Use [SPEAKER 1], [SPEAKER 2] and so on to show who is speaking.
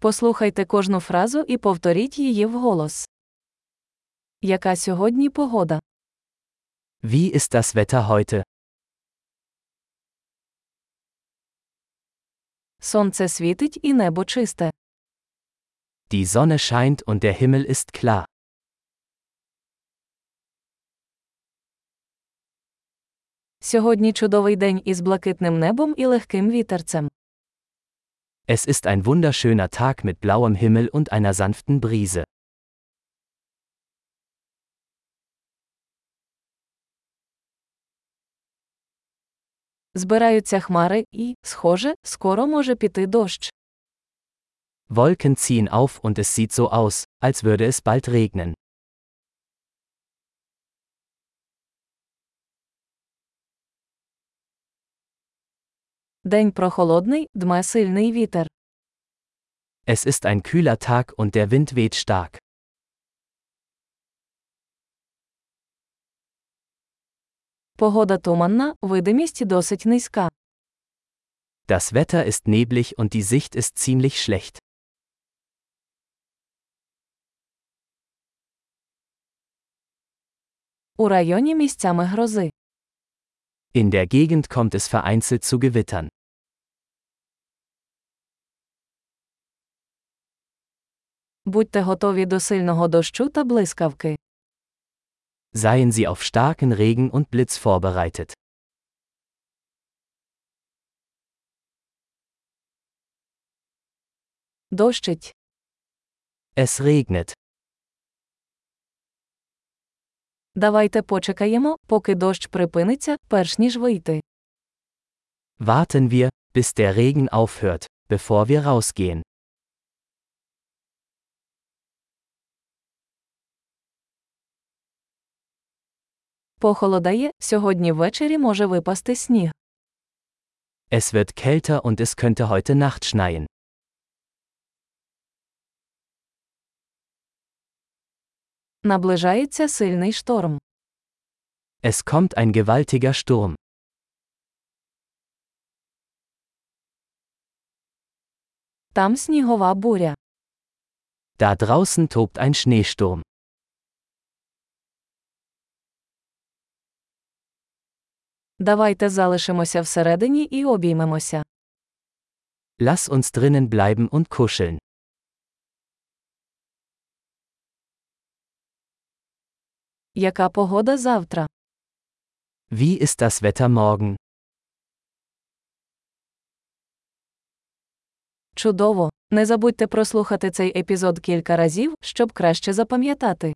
[SPEAKER 1] Послухайте кожну фразу і повторіть її вголос. Яка сьогодні погода?
[SPEAKER 2] Wie ist das Wetter heute?
[SPEAKER 1] Сонце світить і небо чисте.
[SPEAKER 2] Die Sonne scheint und der Himmel ist klar.
[SPEAKER 1] Сьогодні чудовий день із блакитним небом і легким вітерцем.
[SPEAKER 2] Es ist ein wunderschöner Tag mit blauem Himmel und einer sanften Brise.
[SPEAKER 1] Збираються хмари і, схоже, скоро може піти дощ.
[SPEAKER 2] Wolken ziehen auf und es sieht so aus, als würde es bald regnen.
[SPEAKER 1] День прохолодний, дме сильний вітер.
[SPEAKER 2] Es ist ein kühler Tag und der Wind weht stark.
[SPEAKER 1] Погода туманна, видимість досить низька.
[SPEAKER 2] Das Wetter ist neblig und die Sicht ist ziemlich schlecht.
[SPEAKER 1] У районі місцями грози.
[SPEAKER 2] In der Gegend kommt es vereinzelt zu Gewittern.
[SPEAKER 1] Будьте готові до сильного дощу та блискавки.
[SPEAKER 2] Seien Sie auf starken Regen und Blitz vorbereitet.
[SPEAKER 1] Дощить.
[SPEAKER 2] Es regnet.
[SPEAKER 1] Давайте почекаємо, поки дощ припиниться, перш ніж вийти.
[SPEAKER 2] Warten wir, bis der Regen aufhört, bevor wir rausgehen.
[SPEAKER 1] Похолодає, сьогодні ввечері може випасти сніг.
[SPEAKER 2] Es wird kälter und es könnte heute Nacht schneien.
[SPEAKER 1] Наближається сильний шторм.
[SPEAKER 2] Es kommt ein gewaltiger Sturm.
[SPEAKER 1] Там снігова буря.
[SPEAKER 2] Da draußen tobt ein Schneesturm.
[SPEAKER 1] Давайте залишимося всередині і обіймемося.
[SPEAKER 2] Lass uns drinnen bleiben und kuscheln.
[SPEAKER 1] Яка погода завтра?
[SPEAKER 2] Wie ist das Wetter morgen?
[SPEAKER 1] Чудово! Не забудьте прослухати цей епізод кілька разів, щоб краще запам'ятати.